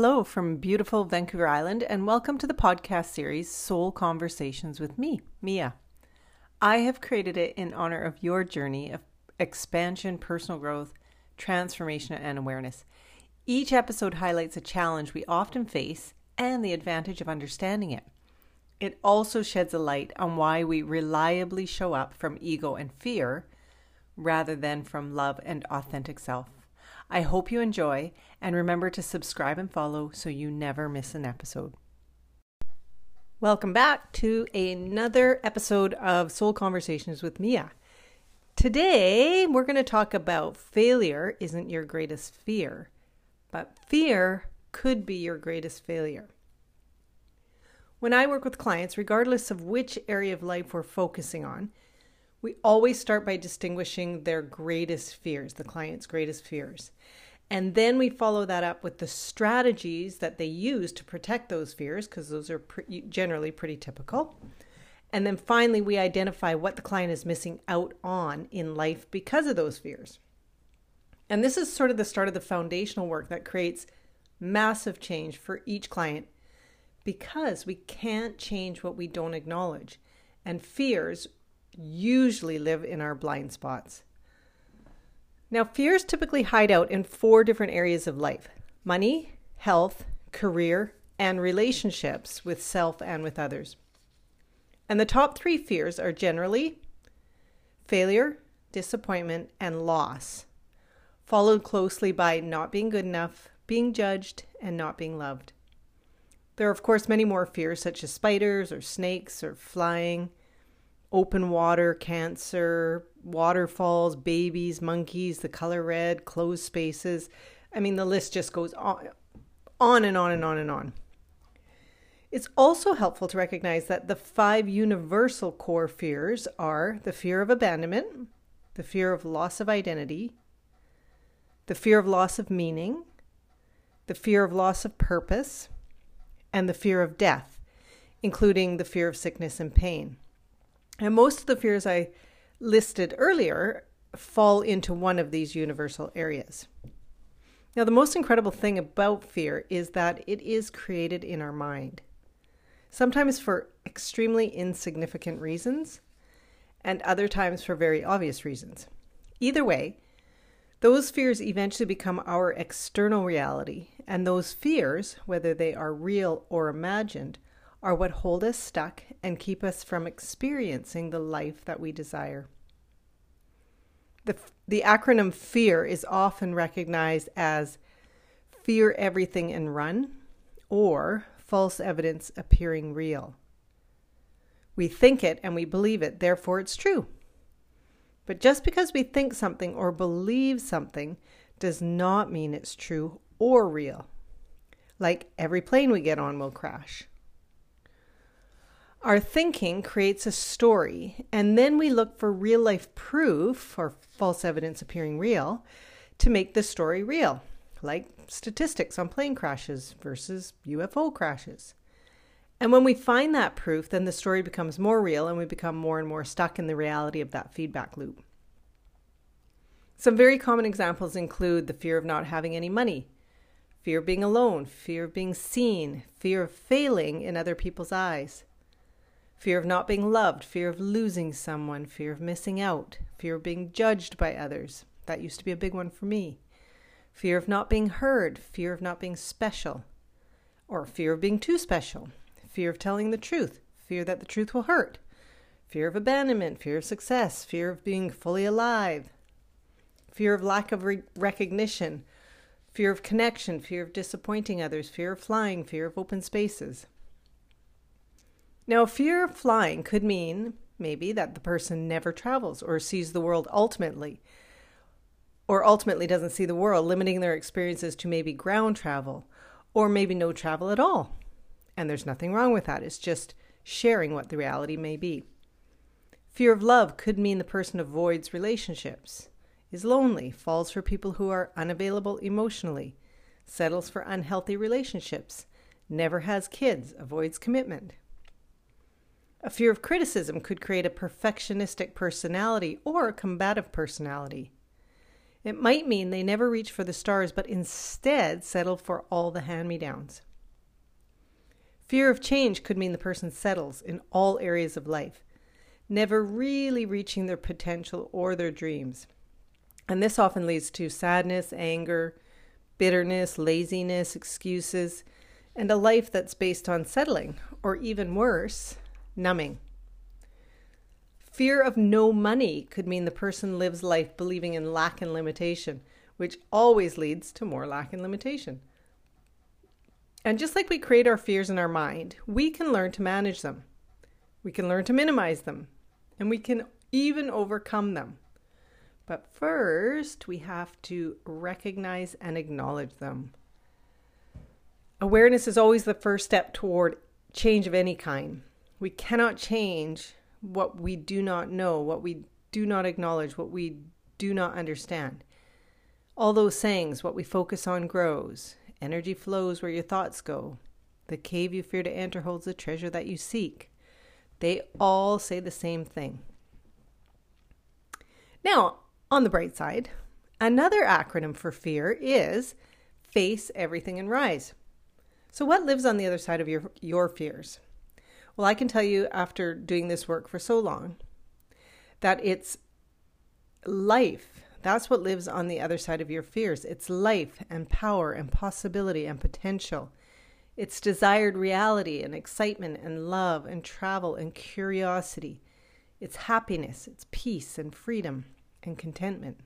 Hello from beautiful Vancouver Island, and welcome to the podcast series Soul Conversations with me, Mia. I have created it in honor of your journey of expansion, personal growth, transformation, and awareness. Each episode highlights a challenge we often face and the advantage of understanding it. It also sheds a light on why we reliably show up from ego and fear rather than from love and authentic self. I hope you enjoy and remember to subscribe and follow so you never miss an episode. Welcome back to another episode of Soul Conversations with Mia. Today, we're going to talk about failure isn't your greatest fear, but fear could be your greatest failure. When I work with clients, regardless of which area of life we're focusing on, we always start by distinguishing their greatest fears, the client's greatest fears. And then we follow that up with the strategies that they use to protect those fears, because those are pre- generally pretty typical. And then finally, we identify what the client is missing out on in life because of those fears. And this is sort of the start of the foundational work that creates massive change for each client because we can't change what we don't acknowledge. And fears usually live in our blind spots. Now, fears typically hide out in four different areas of life money, health, career, and relationships with self and with others. And the top three fears are generally failure, disappointment, and loss, followed closely by not being good enough, being judged, and not being loved. There are, of course, many more fears, such as spiders or snakes or flying, open water, cancer, waterfalls, babies, monkeys, the color red, closed spaces. I mean, the list just goes on, on and on and on and on. It's also helpful to recognize that the five universal core fears are the fear of abandonment, the fear of loss of identity, the fear of loss of meaning, the fear of loss of purpose, and the fear of death, including the fear of sickness and pain. And most of the fears I listed earlier fall into one of these universal areas. Now, the most incredible thing about fear is that it is created in our mind, sometimes for extremely insignificant reasons, and other times for very obvious reasons. Either way, those fears eventually become our external reality, and those fears, whether they are real or imagined, are what hold us stuck and keep us from experiencing the life that we desire. The, the acronym FEAR is often recognized as fear everything and run or false evidence appearing real. We think it and we believe it, therefore it's true. But just because we think something or believe something does not mean it's true or real. Like every plane we get on will crash. Our thinking creates a story, and then we look for real life proof or false evidence appearing real to make the story real, like statistics on plane crashes versus UFO crashes. And when we find that proof, then the story becomes more real and we become more and more stuck in the reality of that feedback loop. Some very common examples include the fear of not having any money, fear of being alone, fear of being seen, fear of failing in other people's eyes fear of not being loved, fear of losing someone, fear of missing out, fear of being judged by others. That used to be a big one for me. Fear of not being heard, fear of not being special, or fear of being too special, fear of telling the truth, fear that the truth will hurt, fear of abandonment, fear of success, fear of being fully alive, fear of lack of re- recognition, fear of connection, fear of disappointing others, fear of flying, fear of open spaces. Now, fear of flying could mean maybe that the person never travels or sees the world ultimately, or ultimately doesn't see the world, limiting their experiences to maybe ground travel or maybe no travel at all. And there's nothing wrong with that. It's just sharing what the reality may be. Fear of love could mean the person avoids relationships, is lonely, falls for people who are unavailable emotionally, settles for unhealthy relationships, never has kids, avoids commitment, a fear of criticism could create a perfectionistic personality or a combative personality. It might mean they never reach for the stars, but instead settle for all the hand me downs. Fear of change could mean the person settles in all areas of life, never really reaching their potential or their dreams. And this often leads to sadness, anger, bitterness, laziness, excuses, and a life that's based on settling, or even worse, numbing. Fear of no money could mean the person lives life believing in lack and limitation, which always leads to more lack and limitation. And just like we create our fears in our mind, we can learn to manage them. We can learn to minimize them, and we can even overcome them. But first, we have to recognize and acknowledge them. Awareness is always the first step toward change of any kind. We cannot change what we do not know, what we do not acknowledge, what we do not understand. All those sayings, what we focus on grows, energy flows where your thoughts go. The cave you fear to enter holds the treasure that you seek. They all say the same thing. Now, on the bright side, another acronym for fear is face everything and rise. So, what lives on the other side of your, your fears? Well, I can tell you after doing this work for so long that it's life. That's what lives on the other side of your fears. It's life and power and possibility and potential. It's desired reality and excitement and love and travel and curiosity. It's happiness, it's peace and freedom and contentment.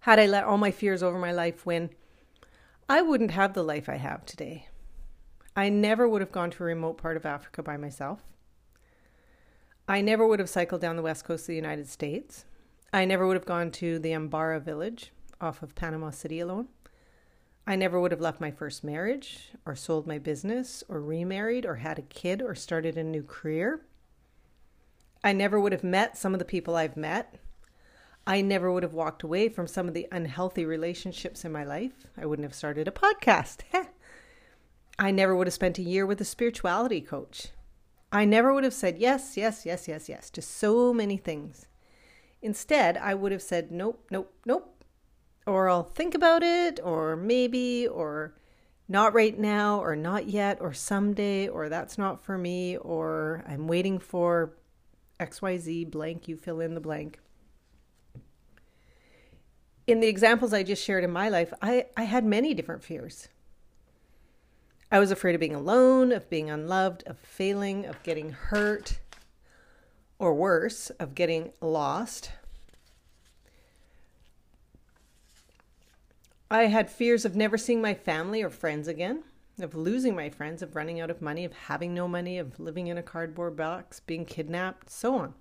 Had I let all my fears over my life win, I wouldn't have the life I have today. I never would have gone to a remote part of Africa by myself. I never would have cycled down the west coast of the United States. I never would have gone to the Emberá village off of Panama City alone. I never would have left my first marriage, or sold my business, or remarried, or had a kid, or started a new career. I never would have met some of the people I've met. I never would have walked away from some of the unhealthy relationships in my life. I wouldn't have started a podcast. I never would have spent a year with a spirituality coach. I never would have said yes, yes, yes, yes, yes to so many things. Instead, I would have said nope, nope, nope. Or I'll think about it, or maybe, or not right now, or not yet, or someday, or that's not for me, or I'm waiting for XYZ blank, you fill in the blank. In the examples I just shared in my life, I, I had many different fears. I was afraid of being alone, of being unloved, of failing, of getting hurt, or worse, of getting lost. I had fears of never seeing my family or friends again of losing my friends, of running out of money, of having no money, of living in a cardboard box, being kidnapped, so on.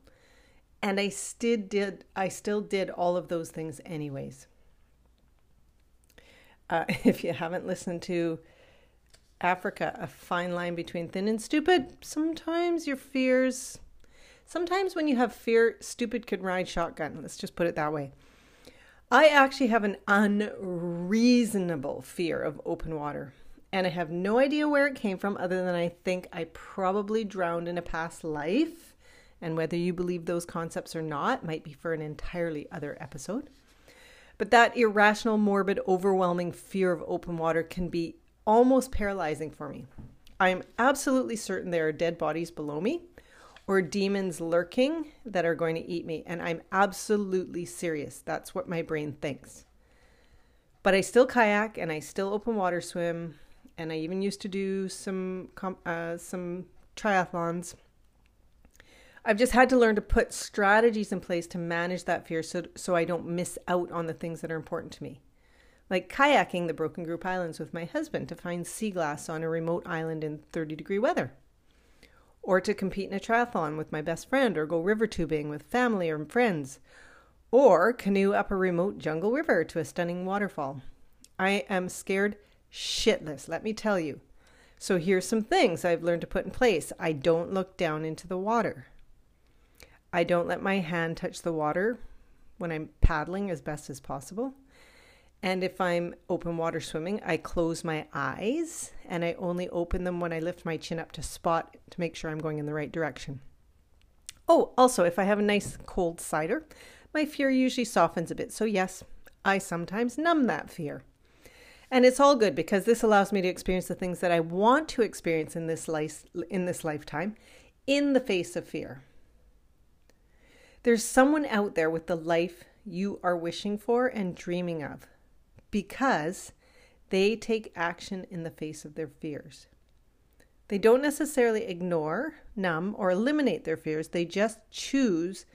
And I still did I still did all of those things anyways. Uh, if you haven't listened to Africa, a fine line between thin and stupid, sometimes your fears sometimes when you have fear, stupid could ride shotgun. Let's just put it that way. I actually have an unreasonable fear of open water and I have no idea where it came from other than I think I probably drowned in a past life. And whether you believe those concepts or not might be for an entirely other episode. But that irrational, morbid, overwhelming fear of open water can be almost paralyzing for me. I am absolutely certain there are dead bodies below me or demons lurking that are going to eat me. And I'm absolutely serious. That's what my brain thinks. But I still kayak and I still open water swim and I even used to do some uh, some triathlons. I've just had to learn to put strategies in place to manage that fear so so I don't miss out on the things that are important to me. Like kayaking the Broken Group Islands with my husband to find sea glass on a remote island in 30 degree weather. Or to compete in a triathlon with my best friend or go river tubing with family or friends. Or canoe up a remote jungle river to a stunning waterfall. I am scared shitless, let me tell you. So here's some things I've learned to put in place. I don't look down into the water. I don't let my hand touch the water when I'm paddling as best as possible. And if I'm open water swimming, I close my eyes and I only open them when I lift my chin up to spot to make sure I'm going in the right direction. Oh, also, if I have a nice cold cider, my fear usually softens a bit. So, yes, I sometimes numb that fear. And it's all good because this allows me to experience the things that I want to experience in this life in this lifetime in the face of fear. There's someone out there with the life you are wishing for and dreaming of because they take action in the face of their fears. They don't necessarily ignore, numb, or eliminate their fears, they just choose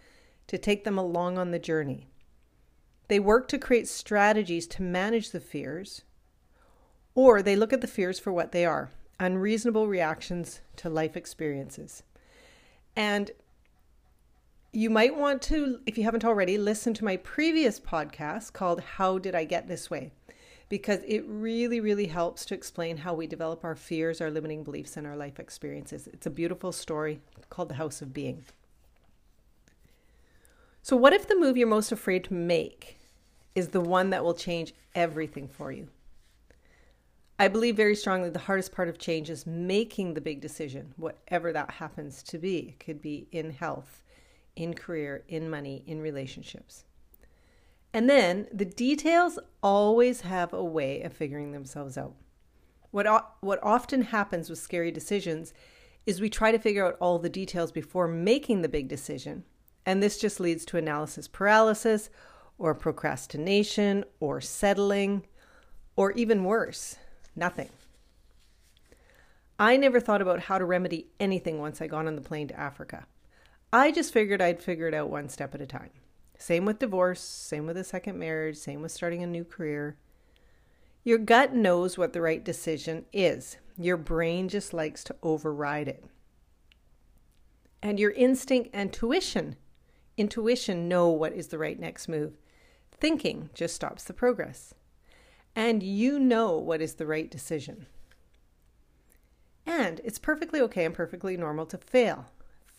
to take them along on the journey. They work to create strategies to manage the fears or they look at the fears for what they are unreasonable reactions to life experiences. And you might want to, if you haven't already, listen to my previous podcast called How Did I Get This Way? Because it really, really helps to explain how we develop our fears, our limiting beliefs, and our life experiences. It's a beautiful story called The House of Being. So, what if the move you're most afraid to make is the one that will change everything for you? I believe very strongly the hardest part of change is making the big decision, whatever that happens to be. It could be in health, in career, in money, in relationships. And then the details always have a way of figuring themselves out. What, what often happens with scary decisions is we try to figure out all the details before making the big decision. And this just leads to analysis paralysis or procrastination or settling or even worse, Nothing. I never thought about how to remedy anything once I got on the plane to Africa. I just figured I'd figure it out one step at a time. Same with divorce, same with a second marriage, same with starting a new career. Your gut knows what the right decision is. Your brain just likes to override it. And your instinct and tuition, intuition know what is the right next move. Thinking just stops the progress and you know what is the right decision. And it's perfectly okay and perfectly normal to fail.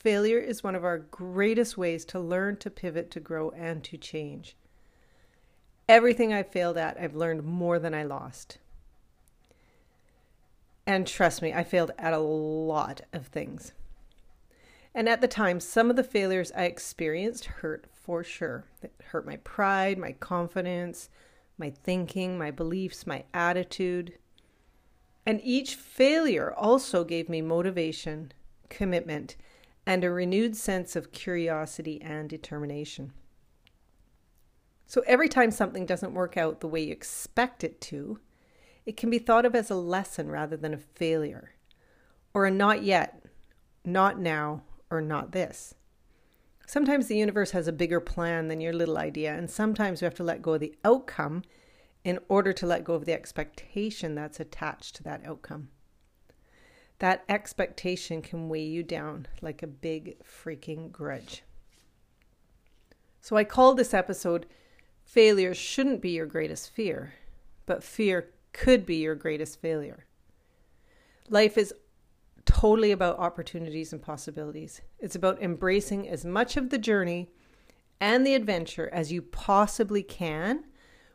Failure is one of our greatest ways to learn, to pivot, to grow, and to change. Everything I've failed at, I've learned more than I lost. And trust me, I failed at a lot of things. And at the time, some of the failures I experienced hurt for sure. It hurt my pride, my confidence, my thinking, my beliefs, my attitude. And each failure also gave me motivation, commitment, and a renewed sense of curiosity and determination. So every time something doesn't work out the way you expect it to, it can be thought of as a lesson rather than a failure, or a not yet, not now, or not this. Sometimes the universe has a bigger plan than your little idea, and sometimes you have to let go of the outcome in order to let go of the expectation that's attached to that outcome. That expectation can weigh you down like a big freaking grudge. So I called this episode Failure Shouldn't Be Your Greatest Fear, but Fear Could Be Your Greatest Failure. Life is totally about opportunities and possibilities. It's about embracing as much of the journey and the adventure as you possibly can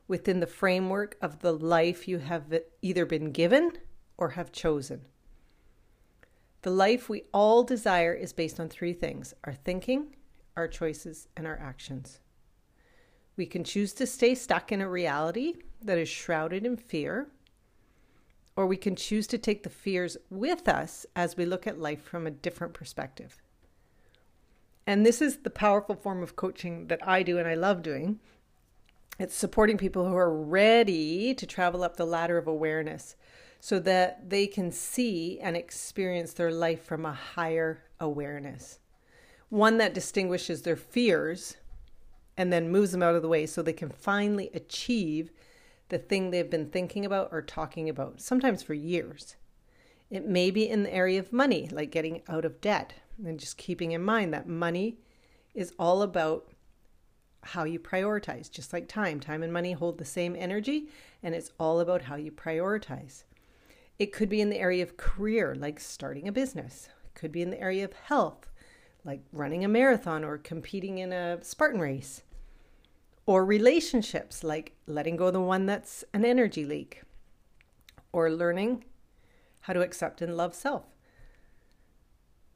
within the framework of the life you have either been given or have chosen. The life we all desire is based on three things our thinking, our choices, and our actions. We can choose to stay stuck in a reality that is shrouded in fear or we can choose to take the fears with us as we look at life from a different perspective. And this is the powerful form of coaching that I do and I love doing. It's supporting people who are ready to travel up the ladder of awareness so that they can see and experience their life from a higher awareness. One that distinguishes their fears and then moves them out of the way so they can finally achieve the thing they've been thinking about or talking about, sometimes for years. It may be in the area of money, like getting out of debt, and just keeping in mind that money is all about how you prioritize, just like time. Time and money hold the same energy, and it's all about how you prioritize. It could be in the area of career, like starting a business. It could be in the area of health, like running a marathon or competing in a Spartan race or relationships like letting go of the one that's an energy leak, or learning how to accept and love self.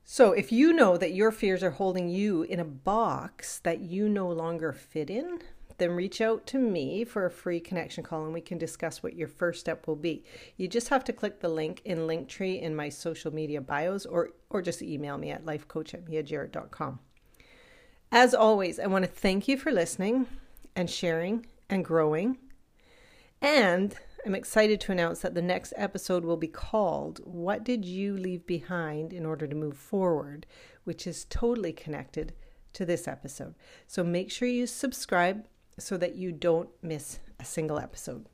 So, if you know that your fears are holding you in a box that you no longer fit in, then reach out to me for a free connection call and we can discuss what your first step will be. You just have to click the link in Linktree in my social media bios or, or just email me at lifecoach at miajerritt.com. As always, I want to thank you for listening and sharing and growing. And I'm excited to announce that the next episode will be called What Did You Leave Behind in Order to Move Forward, which is totally connected to this episode. So make sure you subscribe so that you don't miss a single episode.